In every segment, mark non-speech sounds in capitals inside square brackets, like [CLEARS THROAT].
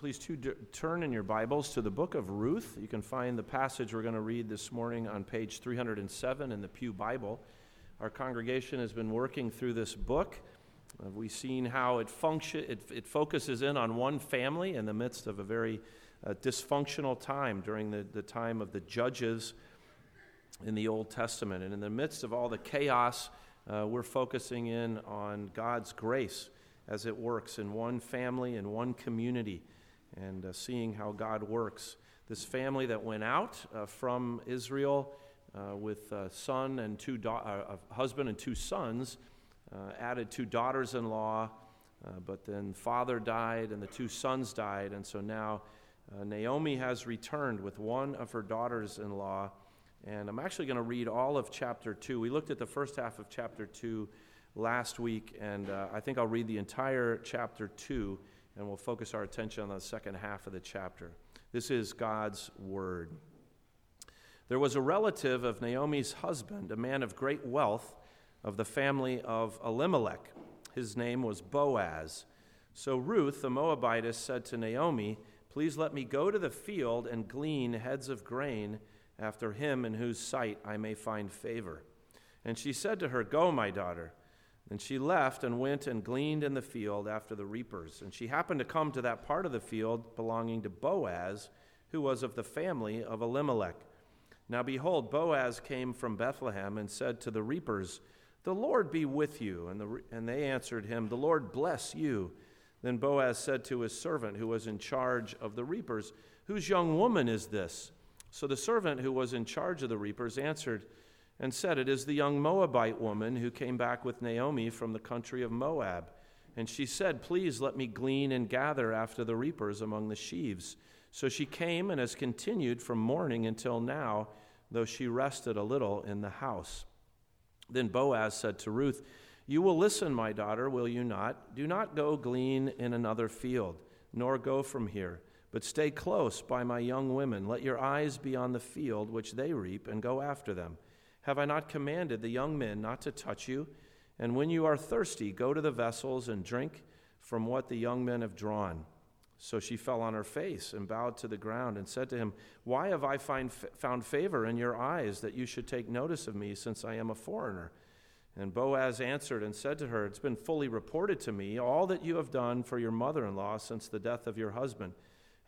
please to, turn in your Bibles to the book of Ruth. You can find the passage we're going to read this morning on page 307 in the Pew Bible. Our congregation has been working through this book. We've seen how it, function, it, it, focuses in on one family in the midst of a very uh, dysfunctional time during the, the time of the judges in the Old Testament. And in the midst of all the chaos, uh, we're focusing in on God's grace as it works in one family, in one community, and uh, seeing how God works. This family that went out uh, from Israel uh, with a son and two da- uh, a husband and two sons, uh, added two daughters-in-law, but then father died and the two sons died, and so now Naomi has returned with one of her daughters-in-law. And I'm actually going to read all of chapter 2. We looked at the first half of chapter 2 last week, and uh, I think I'll read the entire chapter 2, and we'll focus our attention on the second half of the chapter. This is God's Word. There was a relative of Naomi's husband, a man of great wealth, of the family of Elimelech. His name was Boaz. So Ruth, the Moabitess, said to Naomi, Please let me go to the field and glean heads of grain after him in whose sight I may find favor. And she said to her, Go, my daughter. And she left and went and gleaned in the field after the reapers. And she happened to come to that part of the field belonging to Boaz, who was of the family of Elimelech. Now behold, Boaz came from Bethlehem and said to the reapers, The Lord be with you. And, the, and they answered him, The Lord bless you. Then Boaz said to his servant who was in charge of the reapers, Whose young woman is this? So the servant who was in charge of the reapers answered, and said, It is the young Moabite woman who came back with Naomi from the country of Moab. And she said, Please let me glean and gather after the reapers among the sheaves. So she came and has continued from morning until now, though she rested a little in the house. Then Boaz said to Ruth, You will listen, my daughter, will you not? Do not go glean in another field, nor go from here, but stay close by my young women. Let your eyes be on the field which they reap, and go after them. Have I not commanded the young men not to touch you? And when you are thirsty, go to the vessels and drink from what the young men have drawn. So she fell on her face and bowed to the ground and said to him, Why have I find, found favor in your eyes that you should take notice of me, since I am a foreigner? And Boaz answered and said to her, It's been fully reported to me all that you have done for your mother in law since the death of your husband,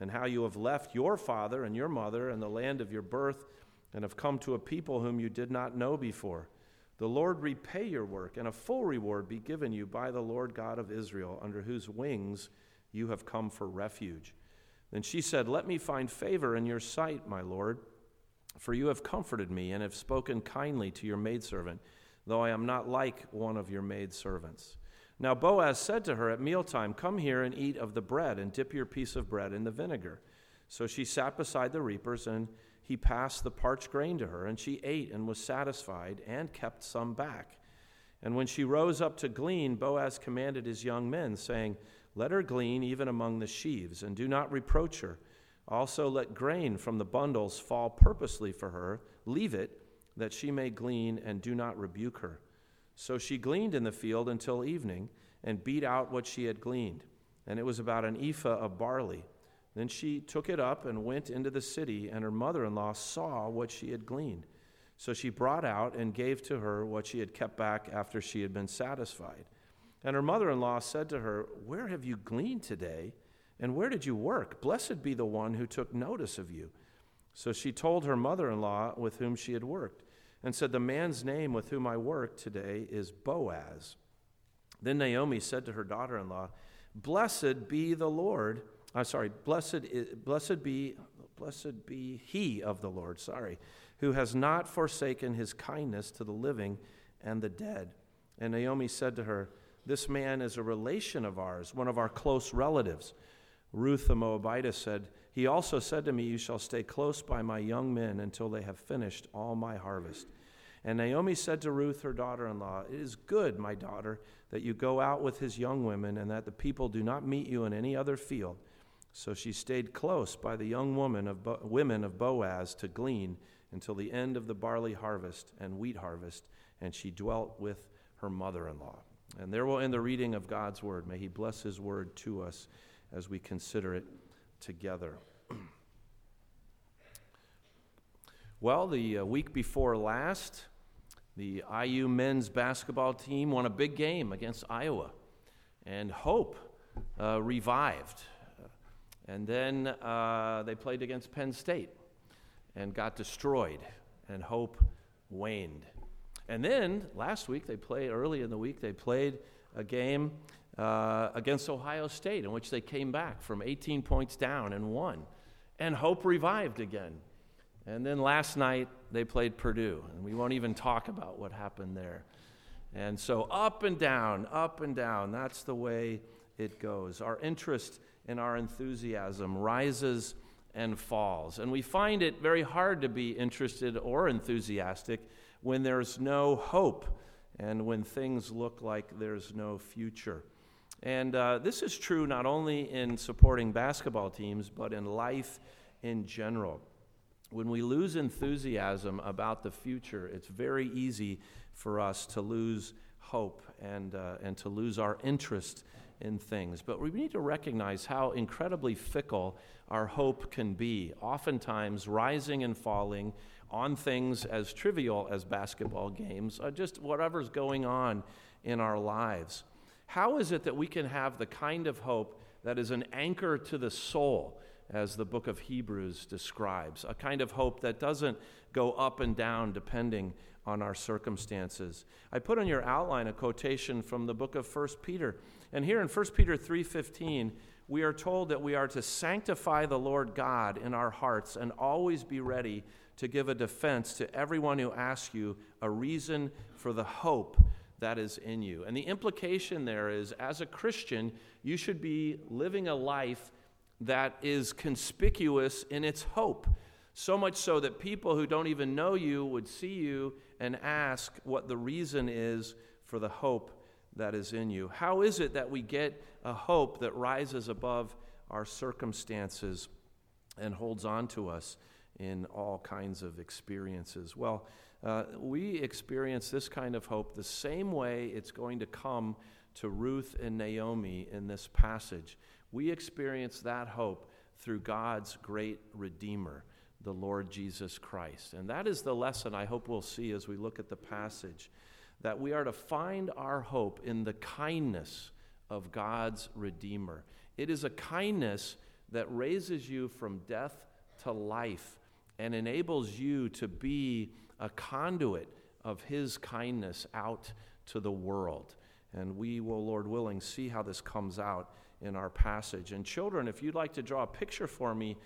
and how you have left your father and your mother and the land of your birth and have come to a people whom you did not know before. The Lord repay your work, and a full reward be given you by the Lord God of Israel, under whose wings you have come for refuge. Then she said, Let me find favor in your sight, my Lord, for you have comforted me and have spoken kindly to your maidservant, though I am not like one of your maidservants. Now Boaz said to her at mealtime, Come here and eat of the bread, and dip your piece of bread in the vinegar. So she sat beside the reapers, and he passed the parched grain to her, and she ate and was satisfied and kept some back. And when she rose up to glean, Boaz commanded his young men, saying, Let her glean even among the sheaves, and do not reproach her. Also, let grain from the bundles fall purposely for her. Leave it, that she may glean, and do not rebuke her. So she gleaned in the field until evening, and beat out what she had gleaned. And it was about an ephah of barley. Then she took it up and went into the city, and her mother in law saw what she had gleaned. So she brought out and gave to her what she had kept back after she had been satisfied. And her mother in law said to her, Where have you gleaned today? And where did you work? Blessed be the one who took notice of you. So she told her mother in law with whom she had worked, and said, The man's name with whom I work today is Boaz. Then Naomi said to her daughter in law, Blessed be the Lord I'm sorry, blessed, blessed be, blessed be he of the Lord, sorry, who has not forsaken his kindness to the living and the dead. And Naomi said to her, This man is a relation of ours, one of our close relatives. Ruth the Moabitess said, He also said to me, You shall stay close by my young men until they have finished all my harvest. And Naomi said to Ruth, her daughter in law, It is good, my daughter, that you go out with his young women, and that the people do not meet you in any other field so she stayed close by the young woman of Bo- women of Boaz to glean until the end of the barley harvest and wheat harvest, and she dwelt with her mother in law. And there will end the reading of God's word. May He bless His word to us as we consider it together. [CLEARS THROAT] well, the uh, week before last, the IU men's basketball team won a big game against Iowa, and hope uh, revived. And then uh, they played against Penn State and got destroyed, and hope waned. And then last week, they played, early in the week, they played a game uh, against Ohio State in which they came back from 18 points down and won. And hope revived again. And then last night, they played Purdue, and we won't even talk about what happened there. And so, up and down, up and down, that's the way it goes. Our interest and our enthusiasm rises and falls. And we find it very hard to be interested or enthusiastic when there's no hope and when things look like there's no future. And uh, this is true not only in supporting basketball teams, but in life in general. When we lose enthusiasm about the future, it's very easy for us to lose hope and, uh, and to lose our interest in things. But we need to recognize how incredibly fickle our hope can be, oftentimes rising and falling on things as trivial as basketball games, uh, just whatever's going on in our lives. How is it that we can have the kind of hope that is an anchor to the soul, as the book of Hebrews describes? A kind of hope that doesn't go up and down depending on our circumstances. I put on your outline a quotation from the book of 1 Peter. And here in 1 Peter 3:15, we are told that we are to sanctify the Lord God in our hearts and always be ready to give a defense to everyone who asks you a reason for the hope that is in you. And the implication there is as a Christian, you should be living a life that is conspicuous in its hope. So much so that people who don't even know you would see you and ask what the reason is for the hope that is in you. How is it that we get a hope that rises above our circumstances and holds on to us in all kinds of experiences? Well, uh, we experience this kind of hope the same way it's going to come to Ruth and Naomi in this passage. We experience that hope through God's great Redeemer, the Lord Jesus Christ. And that is the lesson I hope we'll see as we look at the passage that we are to find our hope in the kindness of God's Redeemer. It is a kindness that raises you from death to life and enables you to be a conduit of His kindness out to the world. And we will, Lord willing, see how this comes out in our passage. And children, if you'd like to draw a picture for me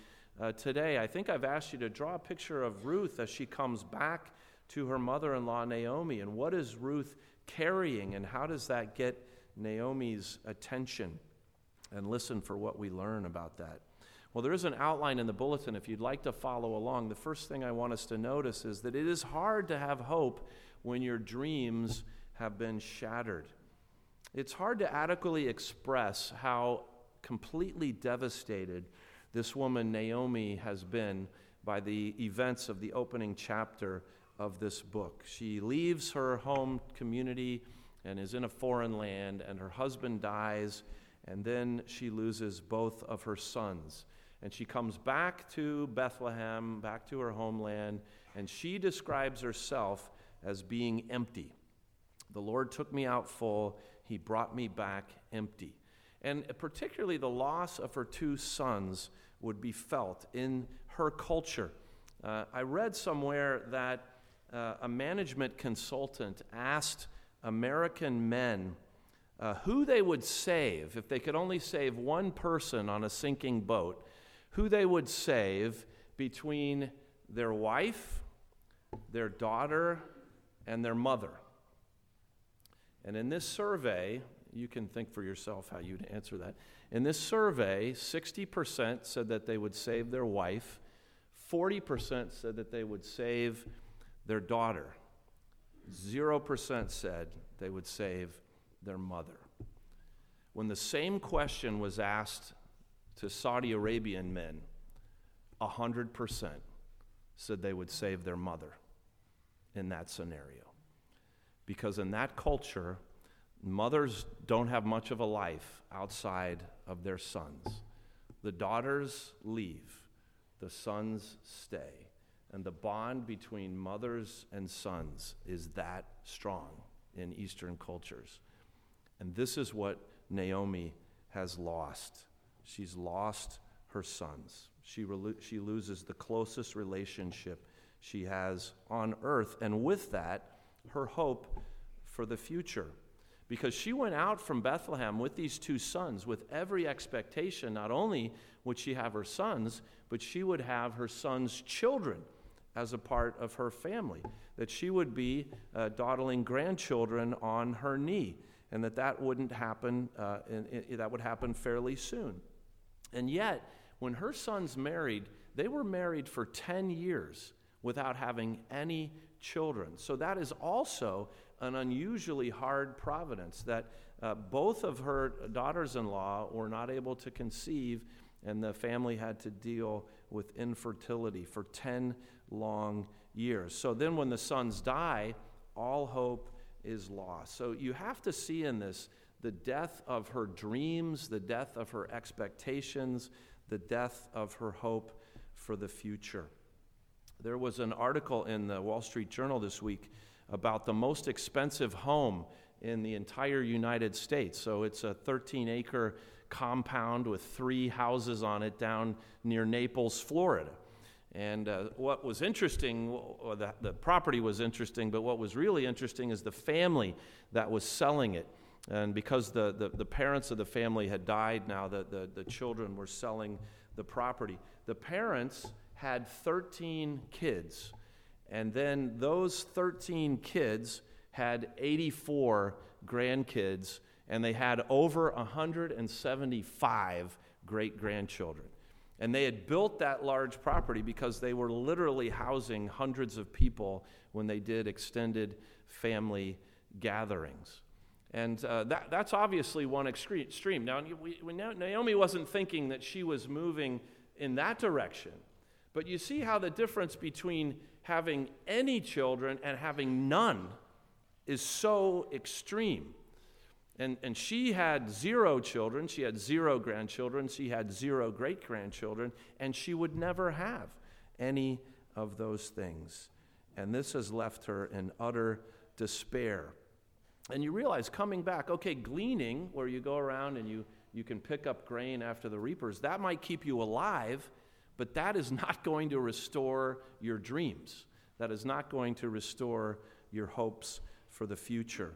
uh, today, I think I've asked you to draw a picture of Ruth as she comes back to her mother in law, Naomi. And what is Ruth carrying, and how does that get Naomi's attention? And listen for what we learn about that. Well, there is an outline in the bulletin if you'd like to follow along. The first thing I want us to notice is that it is hard to have hope when your dreams have been shattered. It's hard to adequately express how completely devastated this woman, Naomi, has been by the events of the opening chapter of this book. She leaves her home community and is in a foreign land, and her husband dies, and then she loses both of her sons. And she comes back to Bethlehem, back to her homeland, and she describes herself as being empty. The Lord took me out full, He brought me back empty. And particularly the loss of her two sons would be felt in her culture. Uh, I read somewhere that uh, a management consultant asked American men uh, who they would save if they could only save one person on a sinking boat who they would save between their wife, their daughter, and their mother. And in this survey, you can think for yourself how you'd answer that. In this survey, 60% said that they would save their wife, 40% said that they would save their daughter, 0% said they would save their mother. When the same question was asked to Saudi Arabian men, 100% said they would save their mother in that scenario. Because in that culture, mothers don't have much of a life outside of their sons. The daughters leave, the sons stay. And the bond between mothers and sons is that strong in Eastern cultures. And this is what Naomi has lost. She's lost her sons. She, re- she loses the closest relationship she has on earth. And with that, her hope for the future. Because she went out from Bethlehem with these two sons with every expectation not only would she have her sons, but she would have her sons' children as a part of her family. That she would be uh, dawdling grandchildren on her knee, and that that wouldn't happen, uh, in, that would happen fairly soon. And yet, when her sons married, they were married for 10 years without having any children. So that is also an unusually hard providence that uh, both of her daughters in law were not able to conceive, and the family had to deal with infertility for 10 long years. So then, when the sons die, all hope is lost. So you have to see in this the death of her dreams, the death of her expectations, the death of her hope for the future. There was an article in the Wall Street Journal this week about the most expensive home in the entire United States. So it's a 13 acre compound with three houses on it down near Naples, Florida. And uh, what was interesting, well, the, the property was interesting, but what was really interesting is the family that was selling it. And because the, the, the parents of the family had died now, the, the, the children were selling the property. The parents had 13 kids, and then those 13 kids had 84 grandkids, and they had over 175 great grandchildren. And they had built that large property because they were literally housing hundreds of people when they did extended family gatherings. And uh, that, that's obviously one extreme. Now, we, we, Naomi wasn't thinking that she was moving in that direction. But you see how the difference between having any children and having none is so extreme. And, and she had zero children, she had zero grandchildren, she had zero great grandchildren, and she would never have any of those things. And this has left her in utter despair. And you realize coming back, okay, gleaning, where you go around and you, you can pick up grain after the reapers, that might keep you alive, but that is not going to restore your dreams. That is not going to restore your hopes for the future.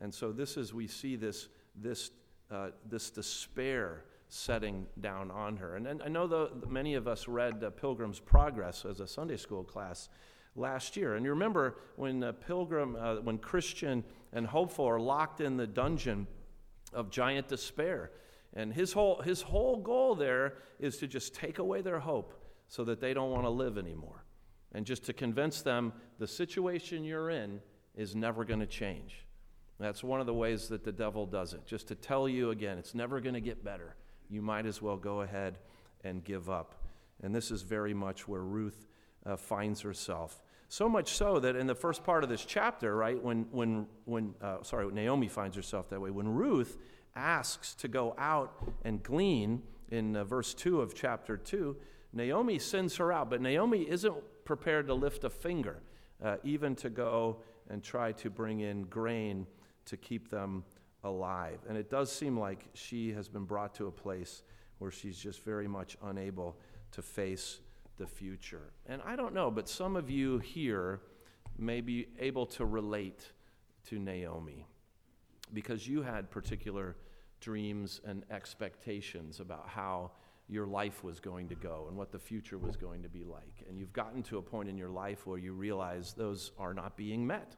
And so this is, we see this, this, uh, this despair setting down on her. And, and I know the, many of us read uh, Pilgrim's Progress as a Sunday school class last year. And you remember when uh, Pilgrim, uh, when Christian and Hopeful are locked in the dungeon of giant despair. And his whole, his whole goal there is to just take away their hope so that they don't want to live anymore. And just to convince them the situation you're in is never going to change. That's one of the ways that the devil does it, just to tell you again, it's never going to get better. You might as well go ahead and give up. And this is very much where Ruth uh, finds herself. So much so that in the first part of this chapter, right, when, when, when uh, sorry, Naomi finds herself that way, when Ruth asks to go out and glean in uh, verse 2 of chapter 2, Naomi sends her out, but Naomi isn't prepared to lift a finger, uh, even to go and try to bring in grain to keep them alive. And it does seem like she has been brought to a place where she's just very much unable to face the future. And I don't know, but some of you here may be able to relate to Naomi because you had particular dreams and expectations about how your life was going to go and what the future was going to be like. And you've gotten to a point in your life where you realize those are not being met.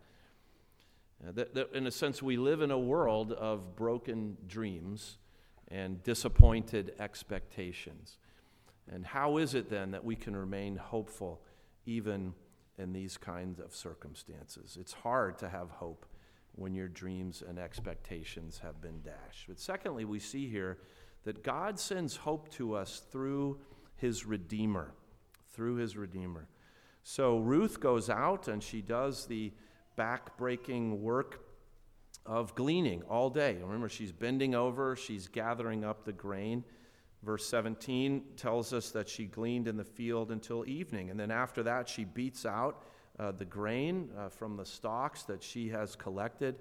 That, that in a sense, we live in a world of broken dreams and disappointed expectations. And how is it then that we can remain hopeful even in these kinds of circumstances? It's hard to have hope when your dreams and expectations have been dashed. But secondly, we see here that God sends hope to us through his Redeemer. Through his Redeemer. So Ruth goes out and she does the back-breaking work of gleaning all day. Remember, she's bending over, she's gathering up the grain Verse 17 tells us that she gleaned in the field until evening. And then after that, she beats out uh, the grain uh, from the stalks that she has collected.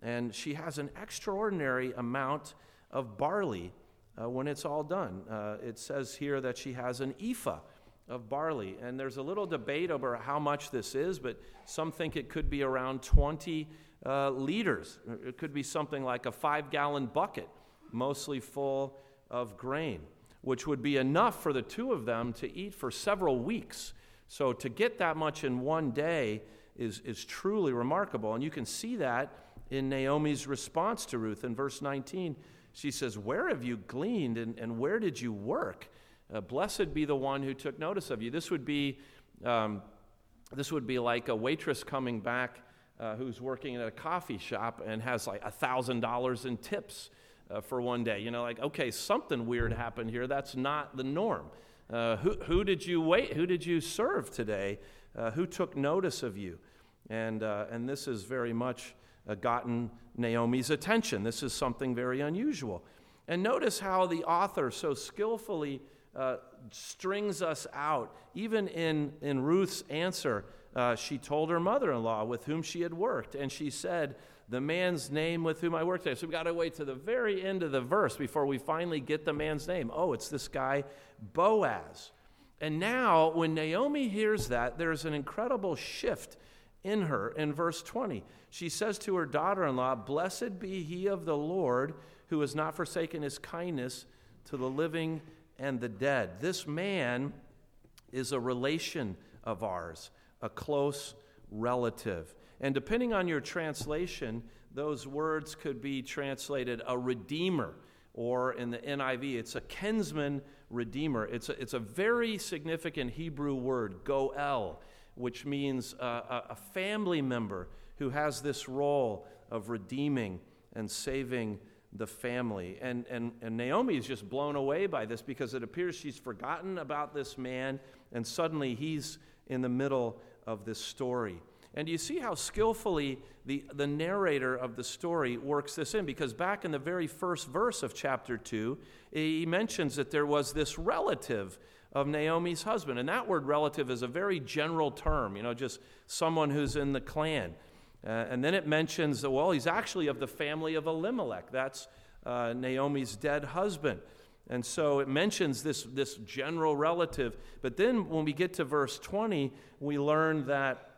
And she has an extraordinary amount of barley uh, when it's all done. Uh, it says here that she has an ephah of barley. And there's a little debate over how much this is, but some think it could be around 20 uh, liters. It could be something like a five gallon bucket, mostly full of grain, which would be enough for the two of them to eat for several weeks. So to get that much in one day is, is truly remarkable. And you can see that in Naomi's response to Ruth. In verse 19, she says, Where have you gleaned and, and where did you work? Uh, blessed be the one who took notice of you. This would be, um, this would be like a waitress coming back uh, who's working at a coffee shop and has like $1,000 in tips uh, for one day. You know, like, okay, something weird happened here. That's not the norm. Uh, who, who did you wait? Who did you serve today? Uh, who took notice of you? And, uh, and this has very much gotten Naomi's attention. This is something very unusual. And notice how the author so skillfully uh, strings us out. Even in, in Ruth's answer, she told her mother in law with whom she had worked, and she said, the man's name with whom I worked today. So we've got to wait to the very end of the verse before we finally get the man's name. Oh, it's this guy, Boaz. And now, when Naomi hears that, there's an incredible shift in her in verse 20. She says to her daughter in law, Blessed be he of the Lord who has not forsaken his kindness to the living and the dead. This man is a relation of ours, a close relative. And depending on your translation, those words could be translated a redeemer, or in the NIV, it's a kinsman redeemer. It's a, it's a very significant Hebrew word, goel, which means a, a family member who has this role of redeeming and saving the family. And, and, and Naomi is just blown away by this because it appears she's forgotten about this man, and suddenly he's in the middle of this story. And you see how skillfully the, the narrator of the story works this in? Because back in the very first verse of chapter 2, he mentions that there was this relative of Naomi's husband. And that word relative is a very general term, you know, just someone who's in the clan. Uh, and then it mentions well, he's actually of the family of Elimelech. That's uh, Naomi's dead husband. And so it mentions this, this general relative. But then when we get to verse 20, we learn that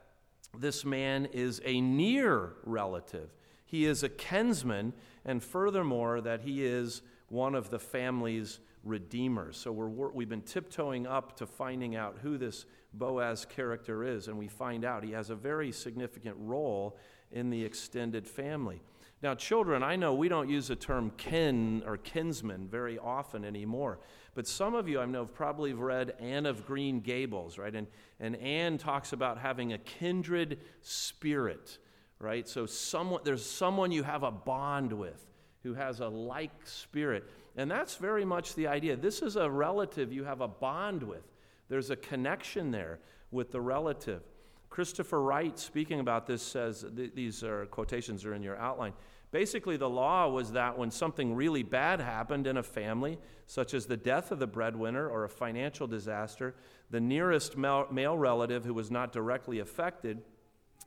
this man is a near relative. He is a kinsman, and furthermore, that he is one of the family's redeemers. So we're, we've been tiptoeing up to finding out who this Boaz character is, and we find out he has a very significant role in the extended family. Now, children, I know we don't use the term kin or kinsman very often anymore, but some of you I know have probably read Anne of Green Gables, right? And, and Anne talks about having a kindred spirit, right? So someone, there's someone you have a bond with who has a like spirit. And that's very much the idea. This is a relative you have a bond with, there's a connection there with the relative. Christopher Wright, speaking about this, says th- these are quotations are in your outline. Basically, the law was that when something really bad happened in a family, such as the death of the breadwinner or a financial disaster, the nearest male relative who was not directly affected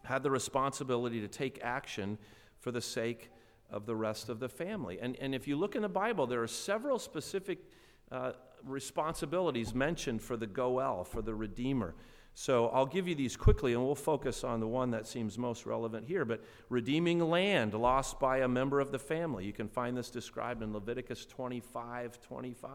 had the responsibility to take action for the sake of the rest of the family. And, and if you look in the Bible, there are several specific uh, responsibilities mentioned for the Goel, for the Redeemer. So I'll give you these quickly, and we'll focus on the one that seems most relevant here. But redeeming land lost by a member of the family. You can find this described in Leviticus 25 25.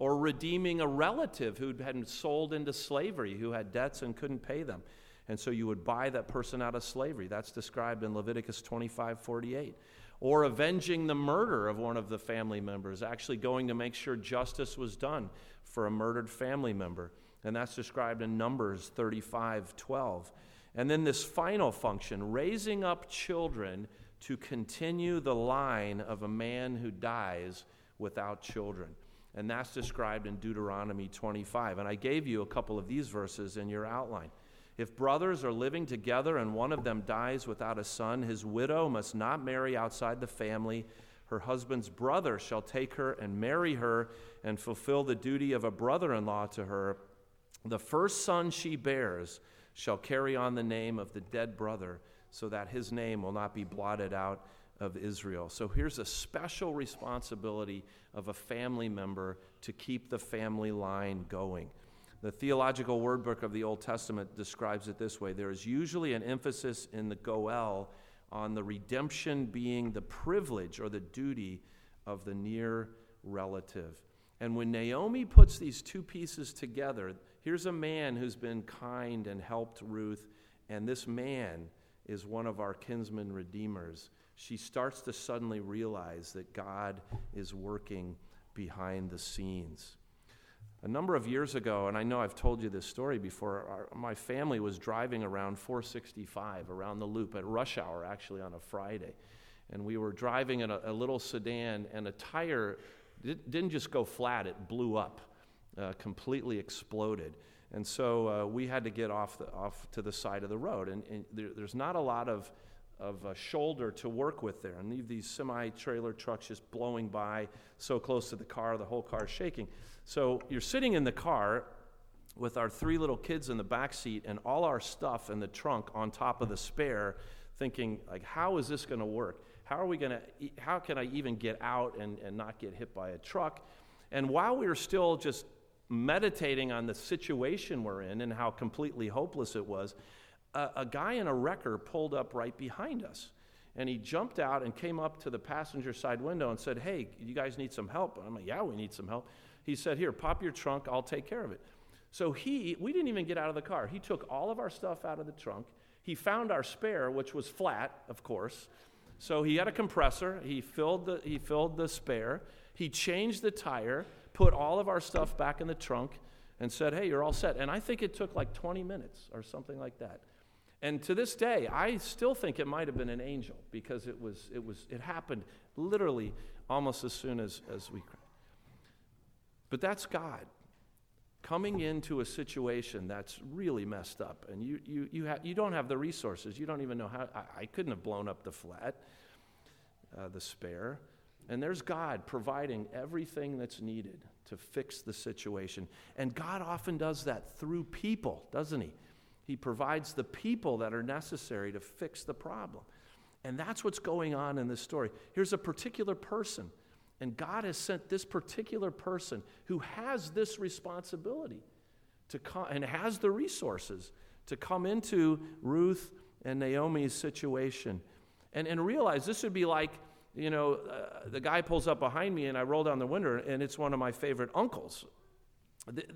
Or redeeming a relative who'd been sold into slavery, who had debts and couldn't pay them. And so you would buy that person out of slavery. That's described in Leviticus 25 48. Or avenging the murder of one of the family members, actually going to make sure justice was done for a murdered family member and that's described in Numbers 35 12. And then this final function, raising up children to continue the line of a man who dies without children. And that's described in Deuteronomy 25. And I gave you a couple of these verses in your outline. If brothers are living together and one of them dies without a son, his widow must not marry outside the family Her husband's brother shall take her and marry her and fulfill the duty of a brother in law to her. The first son she bears shall carry on the name of the dead brother, so that his name will not be blotted out of Israel. So here's a special responsibility of a family member to keep the family line going. The Theological Word Book of the Old Testament describes it this way there is usually an emphasis in the Goel on the redemption being the privilege or the duty of the near relative. And when Naomi puts these two pieces together, here's a man who's been kind and helped Ruth, and this man is one of our kinsman redeemers. She starts to suddenly realize that God is working behind the scenes. A number of years ago, and I know I've told you this story before, our, my family was driving around 465 around the loop at rush hour, actually on a Friday. And we were driving in a, a little sedan, and a tire did, didn't just go flat, it blew up, uh, completely exploded. And so uh, we had to get off, the, off to the side of the road. And, and there, there's not a lot of, of a shoulder to work with there. And leave these semi trailer trucks just blowing by so close to the car, the whole car shaking. So you're sitting in the car with our three little kids in the back seat and all our stuff in the trunk on top of the spare, thinking, like, how is this going to work? How are we going to, how can I even get out and, and not get hit by a truck? And while we were still just meditating on the situation we're in and how completely hopeless it was, a, a guy in a wrecker pulled up right behind us. And he jumped out and came up to the passenger side window and said, Hey, you guys need some help? And I'm like, Yeah, we need some help. He said, Here, pop your trunk, I'll take care of it. So he, we didn't even get out of the car. He took all of our stuff out of the trunk. He found our spare, which was flat, of course. So he had a compressor. He filled the, he filled the spare. He changed the tire, put all of our stuff back in the trunk, and said, Hey, you're all set. And I think it took like 20 minutes or something like that. And to this day, I still think it might have been an angel because it was, it was, it happened literally almost as soon as, as we cried. But that's God coming into a situation that's really messed up. And you, you, you, ha- you don't have the resources. You don't even know how i, I couldn't have blown up the flat uh, the spare. And there's god providing everything that's needed to fix the situation. And god often does that through people doesn't he he provides the people that are necessary to fix the problem. And that's what's going on in this story. Here's a particular person and God has sent this particular person who has this responsibility to come and has the resources to come into Ruth and Naomi's situation. And, and realize this would be like, you know, uh, the guy pulls up behind me and I roll down the window and it's one of my favorite uncles.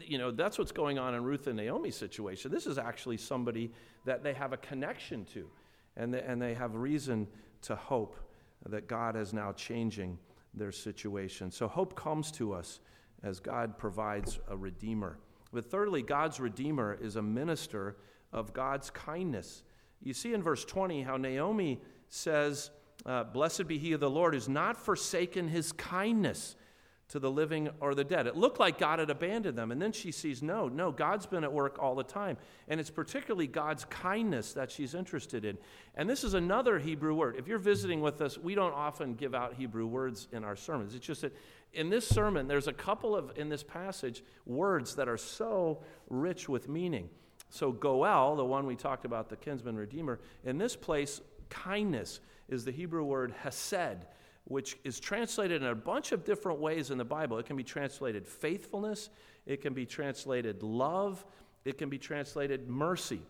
You know, that's what's going on in Ruth and Naomi's situation. This is actually somebody that they have a connection to and they, and they have reason to hope that God is now changing their situation. So hope comes to us as God provides a redeemer. But thirdly, God's redeemer is a minister of God's kindness. You see in verse 20 how Naomi says, uh, Blessed be he of the Lord, who's not forsaken his kindness to the living or the dead. It looked like God had abandoned them. And then she sees, no, no, God's been at work all the time. And it's particularly God's kindness that she's interested in. And this is another Hebrew word. If you're visiting with us, we don't often give out Hebrew words in our sermons. It's just that in this sermon, there's a couple of, in this passage, words that are so rich with meaning. So, Goel, the one we talked about, the kinsman redeemer, in this place, kindness is the Hebrew word hesed which is translated in a bunch of different ways in the Bible. It can be translated faithfulness, it can be translated love, it can be translated mercy.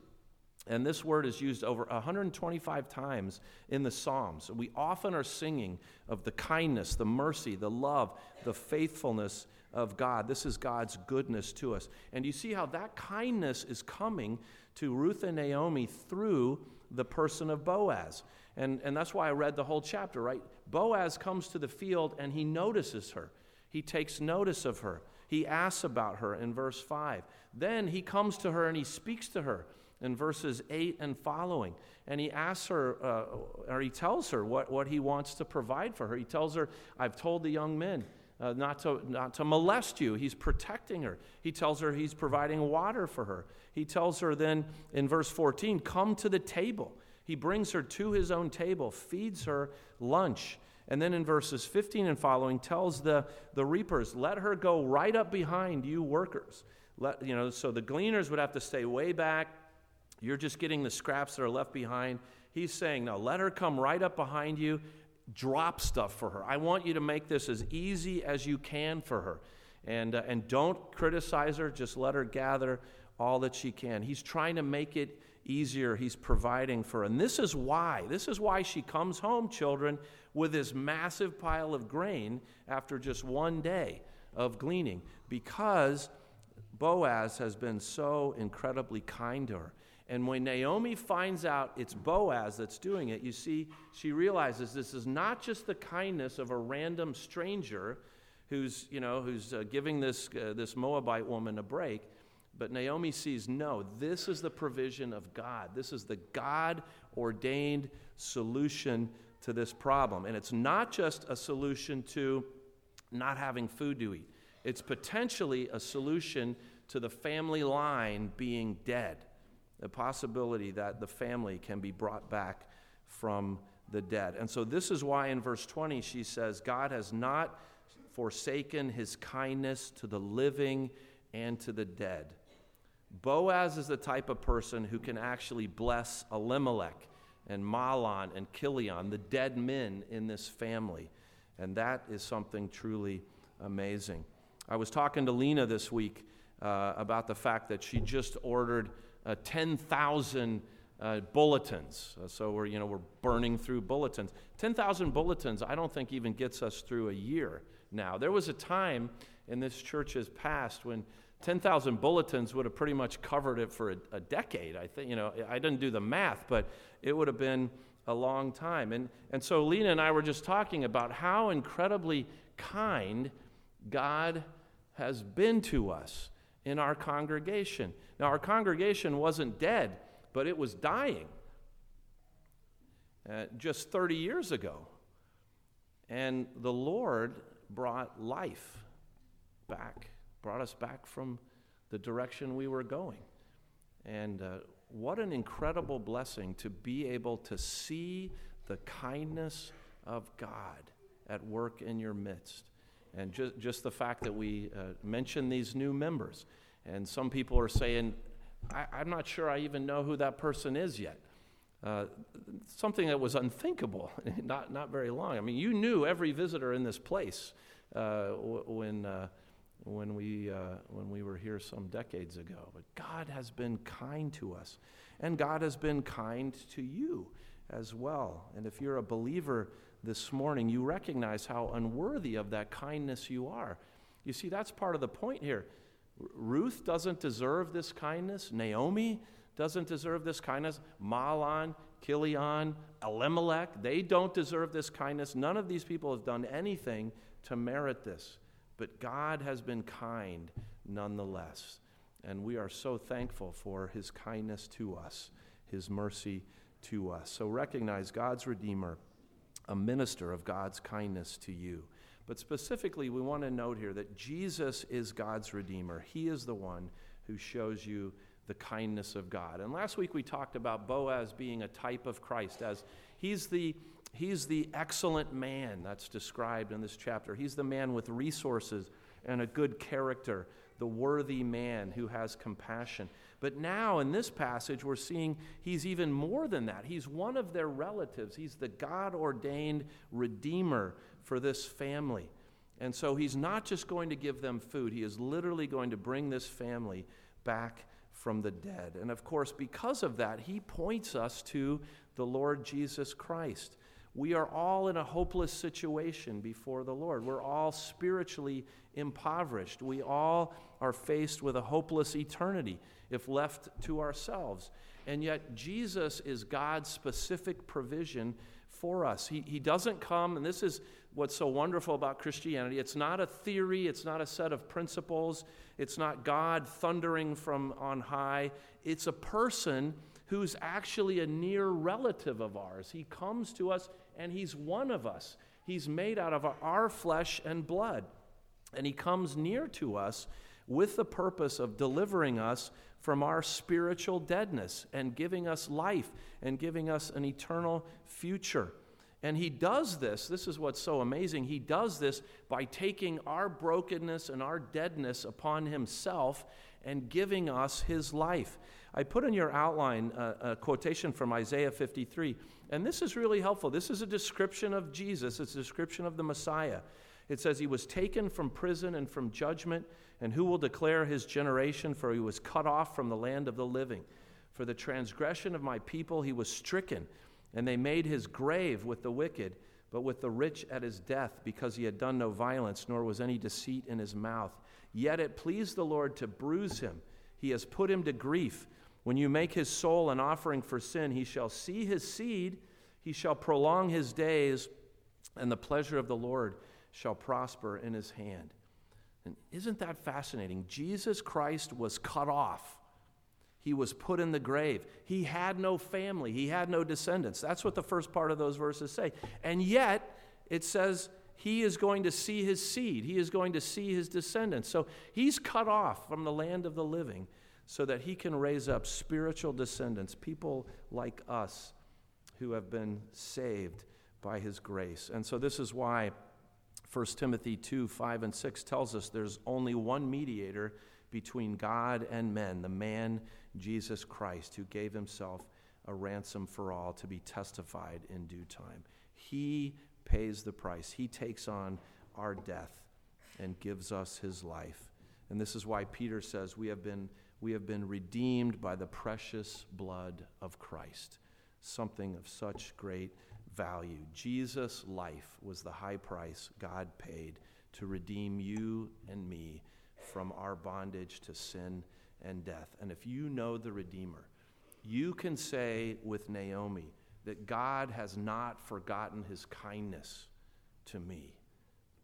And this word is used over 125 times in the Psalms. We often are singing of the kindness, the mercy, the love, the faithfulness of God. This is God's goodness to us. And you see how that kindness is coming to Ruth and Naomi through the person of Boaz. And, and that's why I read the whole chapter, right? Boaz comes to the field and he notices her. He takes notice of her. He asks about her in verse 5. Then he comes to her and he speaks to her in verses 8 and following. And he asks her, uh, or he tells her what, what he wants to provide for her. He tells her, I've told the young men uh, not, to, not to molest you. He's protecting her. He tells her he's providing water for her. He tells her then in verse 14, Come to the table. He brings her to his own table, feeds her lunch, And then in verses 15 and following, tells the, the reapers, let her go right up behind you workers. Let, you know, so the gleaners would have to stay way back. You're just getting the scraps that are left behind. He's saying, now let her come right up behind you. Drop stuff for her. I want you to make this as easy as you can for her. And, uh, and don't criticize her, just let her gather all that she can. He's trying to make it easier. He's providing for her. And this is why. This is why she comes home, children, with this massive pile of grain after just one day of gleaning. Because Boaz has been so incredibly kind to her. And when Naomi finds out it's Boaz that's doing it, you see, she realizes this is not just the kindness of a random stranger who's, you know, who's uh, giving this, uh, this Moabite woman a break. But Naomi sees, no, this is the provision of God. This is the God ordained solution to this problem. And it's not just a solution to not having food to eat, it's potentially a solution to the family line being dead. The possibility that the family can be brought back from the dead. And so, this is why in verse 20 she says, God has not forsaken his kindness to the living and to the dead. Boaz is the type of person who can actually bless Elimelech and Mahlon and Chilion, the dead men in this family. And that is something truly amazing. I was talking to Lena this week uh, about the fact that she just ordered uh, 10,000 uh, bulletins. Uh, so we're, you know, we're burning through bulletins. 10,000 bulletins, I don't think even gets us through a year now. There was a time in this church's past when 10,000 bulletins would have pretty much covered it for a, a, decade. I think, you know, I didn't do the math, but it would have been a long time. And, and so Lena and I were just talking about how incredibly kind God has been to us in our congregation. Now, our congregation wasn't dead, but it was dying uh, just 30 years ago. And the Lord brought life back, brought us back from the direction we were going. And uh, what an incredible blessing to be able to see the kindness of God at work in your midst. And just, just the fact that we uh, mention these new members. And some people are saying, I, am not sure I even know who that person is yet. Uh, something that was unthinkable [LAUGHS] not, not very long. I mean, you knew every visitor in this place uh, w- when, uh, when, we, uh, when we were here some decades ago. But God has been kind to us, and God has been kind to you as well. And if you're a believer this morning, you recognize how unworthy of that kindness you are. You see, that's part of the point here. Ruth doesn't deserve this kindness. Naomi doesn't deserve this kindness. Mahlon, Chilion, Elimelech, they don't deserve this kindness. None of these people have done anything to merit this. But God has been kind nonetheless. And we are so thankful for his kindness to us, his mercy to us. So recognize God's Redeemer, a minister of God's kindness to you. But specifically, we want to note here that Jesus is God's Redeemer. He is the one who shows you the kindness of God. And last week we talked about Boaz being a type of Christ, as he's the, he's the excellent man that's described in this chapter. He's the man with resources and a good character, the worthy man who has compassion. But now in this passage, we're seeing he's even more than that. He's one of their relatives, he's the God ordained Redeemer for this family. And so he's not just going to give them food, he is literally going to bring this family back from the dead. And of course, because of that, he points us to the Lord Jesus Christ. We are all in a hopeless situation before the Lord. We're all spiritually impoverished. We all are faced with a hopeless eternity if left to ourselves. And yet, Jesus is God's specific provision for us. He, he doesn't come, and this is what's so wonderful about Christianity. It's not a theory, it's not a set of principles, it's not God thundering from on high. It's a person who's actually a near relative of ours. He comes to us, and he's one of us. He's made out of our flesh and blood. And he comes near to us with the purpose of delivering us from our spiritual deadness and giving us life and giving us an eternal future. And he does this, this is what's so amazing. He does this by taking our brokenness and our deadness upon himself and giving us his life. I put in your outline a, a, quotation from Isaiah 53, and this is really helpful. This is a description of Jesus, it's a description of the Messiah. It says, He was taken from prison and from judgment, and who will declare his generation? For he was cut off from the land of the living. For the transgression of my people he was stricken and they made his grave with the wicked, but with the rich at his death, because he had done no violence, nor was any deceit in his mouth. Yet it pleased the Lord to bruise him. He has put him to grief. When you make his soul an offering for sin, he shall see his seed, he shall prolong his days, and the pleasure of the Lord shall prosper in his hand. And isn't that fascinating? Jesus Christ was cut off he was put in the grave. He had no family, he had no descendants. That's what the first part of those verses say. And yet, it says he is going to see his seed, he is going to see his descendants. So he's cut off from the land of the living so that he can raise up spiritual descendants, people like us who have been saved by his grace. And so this is why 1 Timothy 2 5 and 6 tells us there's only one mediator between God and men, the man Jesus Christ, who gave himself a ransom for all to be testified in due time. He pays the price, He takes on our death and gives us His life. And this is why Peter says we have been, we have been redeemed by the precious blood of Christ, something of such great value. Jesus' life was the high price God paid to redeem you and me from our bondage to sin and death. And if you know the Redeemer, you can say with Naomi that God has not forgotten his kindness to me.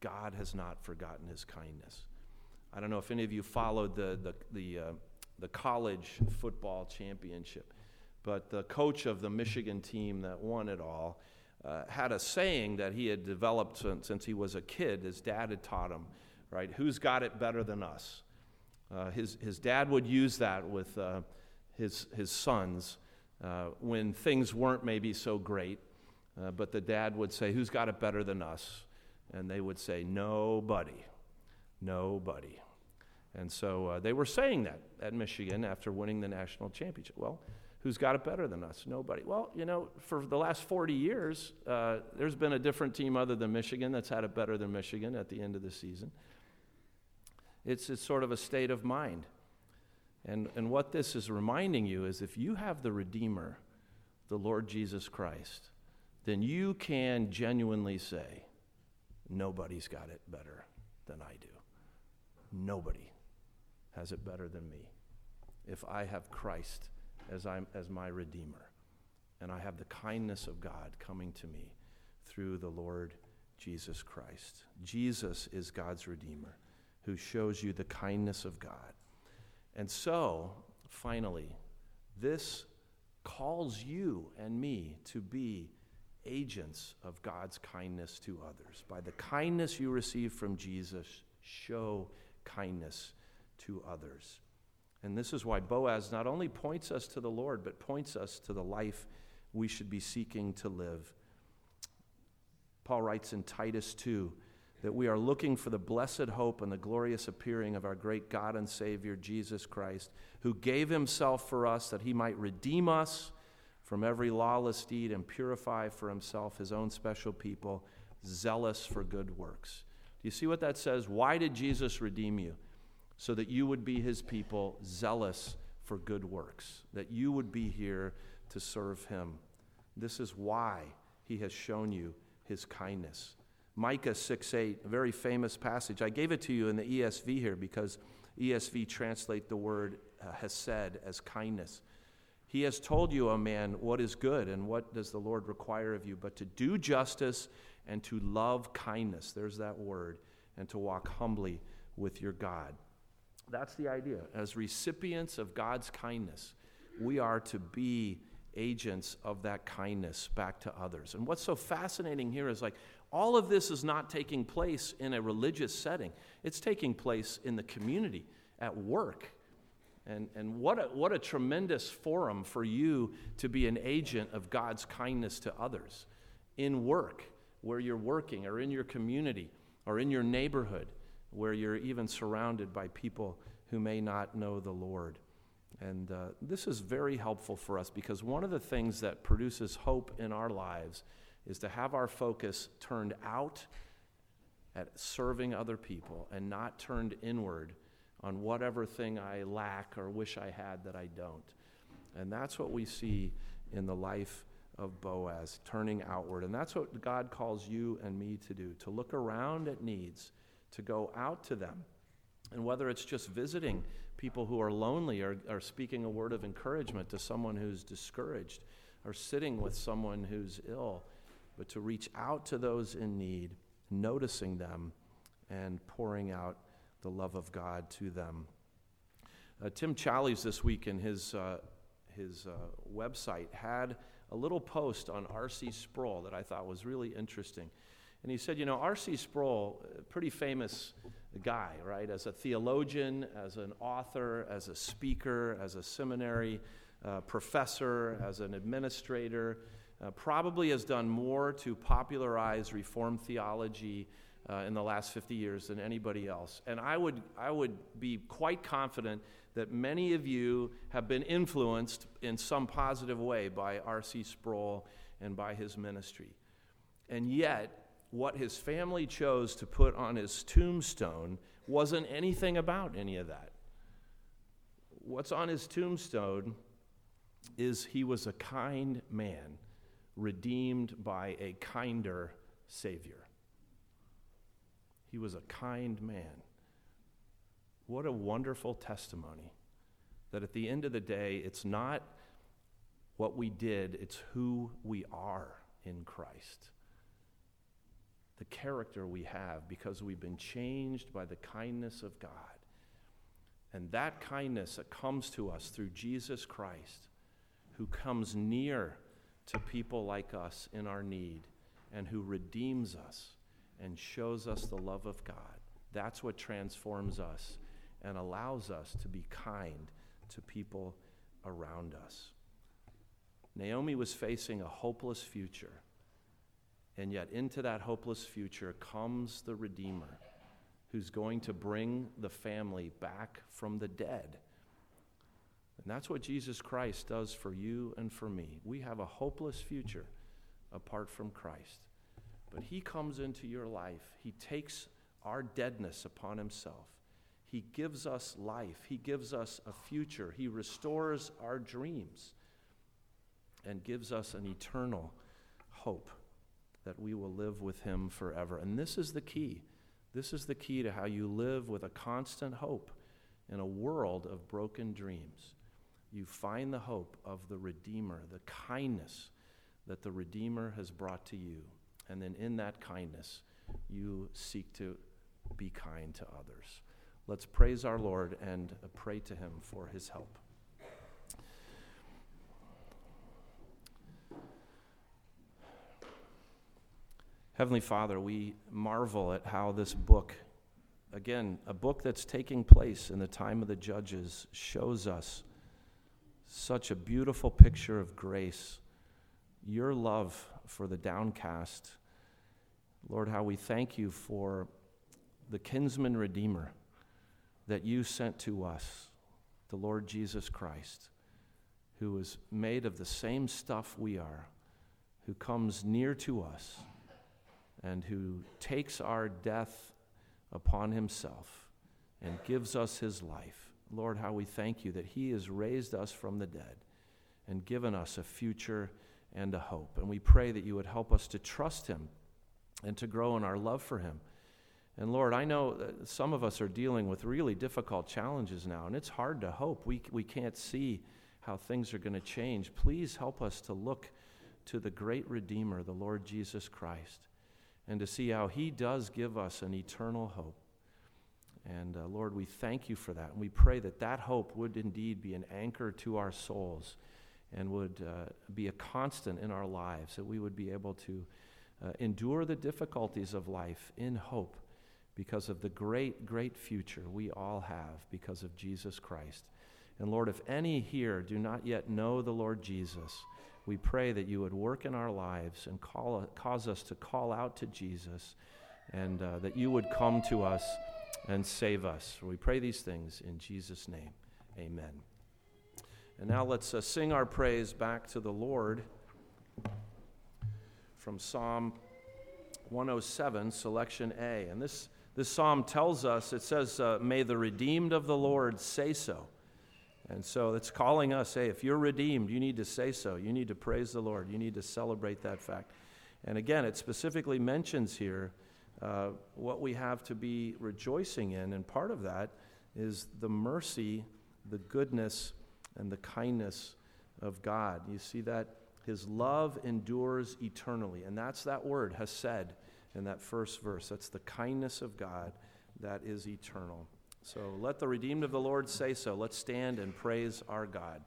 God has not forgotten his kindness. I don't know if any of you followed the, the, the, uh, the college football championship, but the coach of the Michigan team that won it all uh, had a saying that he had developed since, since he was a kid. His dad had taught him, right? Who's got it better than us? Uh, his, his dad would use that with uh, his, his sons uh, when things weren't maybe so great. Uh, but the dad would say, Who's got it better than us? And they would say, Nobody. Nobody. And so uh, they were saying that at Michigan after winning the national championship. Well, who's got it better than us? Nobody. Well, you know, for the last 40 years, uh, there's been a different team other than Michigan that's had it better than Michigan at the end of the season. It's, it's sort of a state of mind. And, and what this is reminding you is if you have the Redeemer, the Lord Jesus Christ, then you can genuinely say, Nobody's got it better than I do. Nobody has it better than me. If I have Christ as, I'm, as my Redeemer, and I have the kindness of God coming to me through the Lord Jesus Christ. Jesus is God's Redeemer who shows you the kindness of God. And so, finally, this calls you and me to be agents of God's kindness to others. By the kindness you receive from Jesus, show kindness to others. And this is why Boaz not only points us to the Lord, but points us to the life we should be seeking to live. Paul writes in Titus 2 that we are looking for the blessed hope and the glorious appearing of our great God and Savior, Jesus Christ, who gave himself for us that he might redeem us from every lawless deed and purify for himself his own special people, zealous for good works. Do you see what that says? Why did Jesus redeem you? So that you would be his people, zealous for good works, that you would be here to serve him. This is why he has shown you his kindness. Micah 6 8, a very famous passage. I gave it to you in the ESV here because ESV translate the word uh, hesed as kindness. He has told you, O man, what is good and what does the Lord require of you, but to do justice and to love kindness. There's that word. And to walk humbly with your God. That's the idea. As recipients of God's kindness, we are to be agents of that kindness back to others. And what's so fascinating here is like all of this is not taking place in a religious setting, it's taking place in the community, at work. And, and what, a, what a tremendous forum for you to be an agent of God's kindness to others. in work, where you're working, or in your community, or in your neighborhood, where you're even surrounded by people who may not know the Lord. And uh, this is very helpful for us because one of the things that produces hope in our lives is to have our focus turned out at serving other people and not turned inward on whatever thing I lack or wish I had that I don't. And that's what we see in the life of Boaz, turning outward. And that's what God calls you and me to do to look around at needs, to go out to them. And whether it's just visiting people who are lonely or, or speaking a word of encouragement to someone who's discouraged or sitting with someone who's ill, but to reach out to those in need, noticing them, and pouring out the love of God to them. Uh, Tim Challies this week in his, uh, his uh, website had a little post on R.C. Sproul that I thought was really interesting. And he said, you know, R.C. Sproul, pretty famous guy, right? As a theologian, as an author, as a speaker, as a seminary uh, professor, as an administrator, uh, probably has done more to popularize Reformed theology uh, in the last 50 years than anybody else. And I would, I would be quite confident that many of you have been influenced in some positive way by R.C. Sproul and by his ministry. And yet, what his family chose to put on his tombstone wasn't anything about any of that. What's on his tombstone is he was a kind man, redeemed by a kinder Savior. He was a kind man. What a wonderful testimony that at the end of the day, it's not what we did, it's who we are in Christ. The character we have because we've been changed by the kindness of God. And that kindness that comes to us through Jesus Christ, who comes near to people like us in our need and who redeems us and shows us the love of God. That's what transforms us and allows us to be kind to people around us. Naomi was facing a hopeless future, and yet into that hopeless future comes the Redeemer who's going to bring the family back from the dead. And that's what Jesus Christ does for you and for me. We have a hopeless future apart from Christ. But He comes into your life, He takes our deadness upon Himself. He gives us life. He gives us a future. He restores our dreams and gives us an eternal hope that we will live with Him forever. And this is the key. This is the key to how you live with a constant hope in a world of broken dreams. You find the hope of the Redeemer, the kindness that the Redeemer has brought to you. And then in that kindness, you seek to be kind to others. Let's praise our Lord and pray to him for his help. Heavenly Father, we marvel at how this book, again, a book that's taking place in the time of the judges, shows us such a beautiful picture of grace, your love for the downcast. Lord, how we thank you for the kinsman redeemer that you sent to us, the Lord Jesus Christ, who is made of the same stuff we are, who comes near to us, and who takes our death upon himself and gives us his life. Lord, how we thank you that he has raised us from the dead and given us a future and a hope. And we pray that you would help us to trust him and to grow in our love for him and Lord, I know that some of us are dealing with really difficult challenges now, and it's hard to hope. We, we can't see how things are going to change. Please help us to look to the great Redeemer, the Lord Jesus Christ, and to see how He does give us an eternal hope. And uh, Lord, we thank you for that. And we pray that that hope would indeed be an anchor to our souls and would uh, be a constant in our lives, that we would be able to uh, endure the difficulties of life in hope because of the great, great future we all have because of Jesus Christ. And Lord, if any here do not yet know the Lord Jesus, we pray that you would work in our lives and call, cause us to call out to Jesus and uh, that you would come to us and save us. We pray these things in Jesus' name. Amen. And now let's uh, sing our praise back to the Lord from Psalm 107, selection A. And this, this psalm tells us, it says, uh, May the redeemed of the Lord say so. And so it's calling us, hey, if you're redeemed, you need to say so. You need to praise the Lord. You need to celebrate that fact. And again, it specifically mentions here uh, what we have to be rejoicing in. And part of that is the mercy, the goodness, and the kindness of God. You see that? His love endures eternally. And that's that word, hesed in that first verse. That's the kindness of God that is eternal. So let the redeemed of the Lord say so. Let's stand and praise our God.